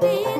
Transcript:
be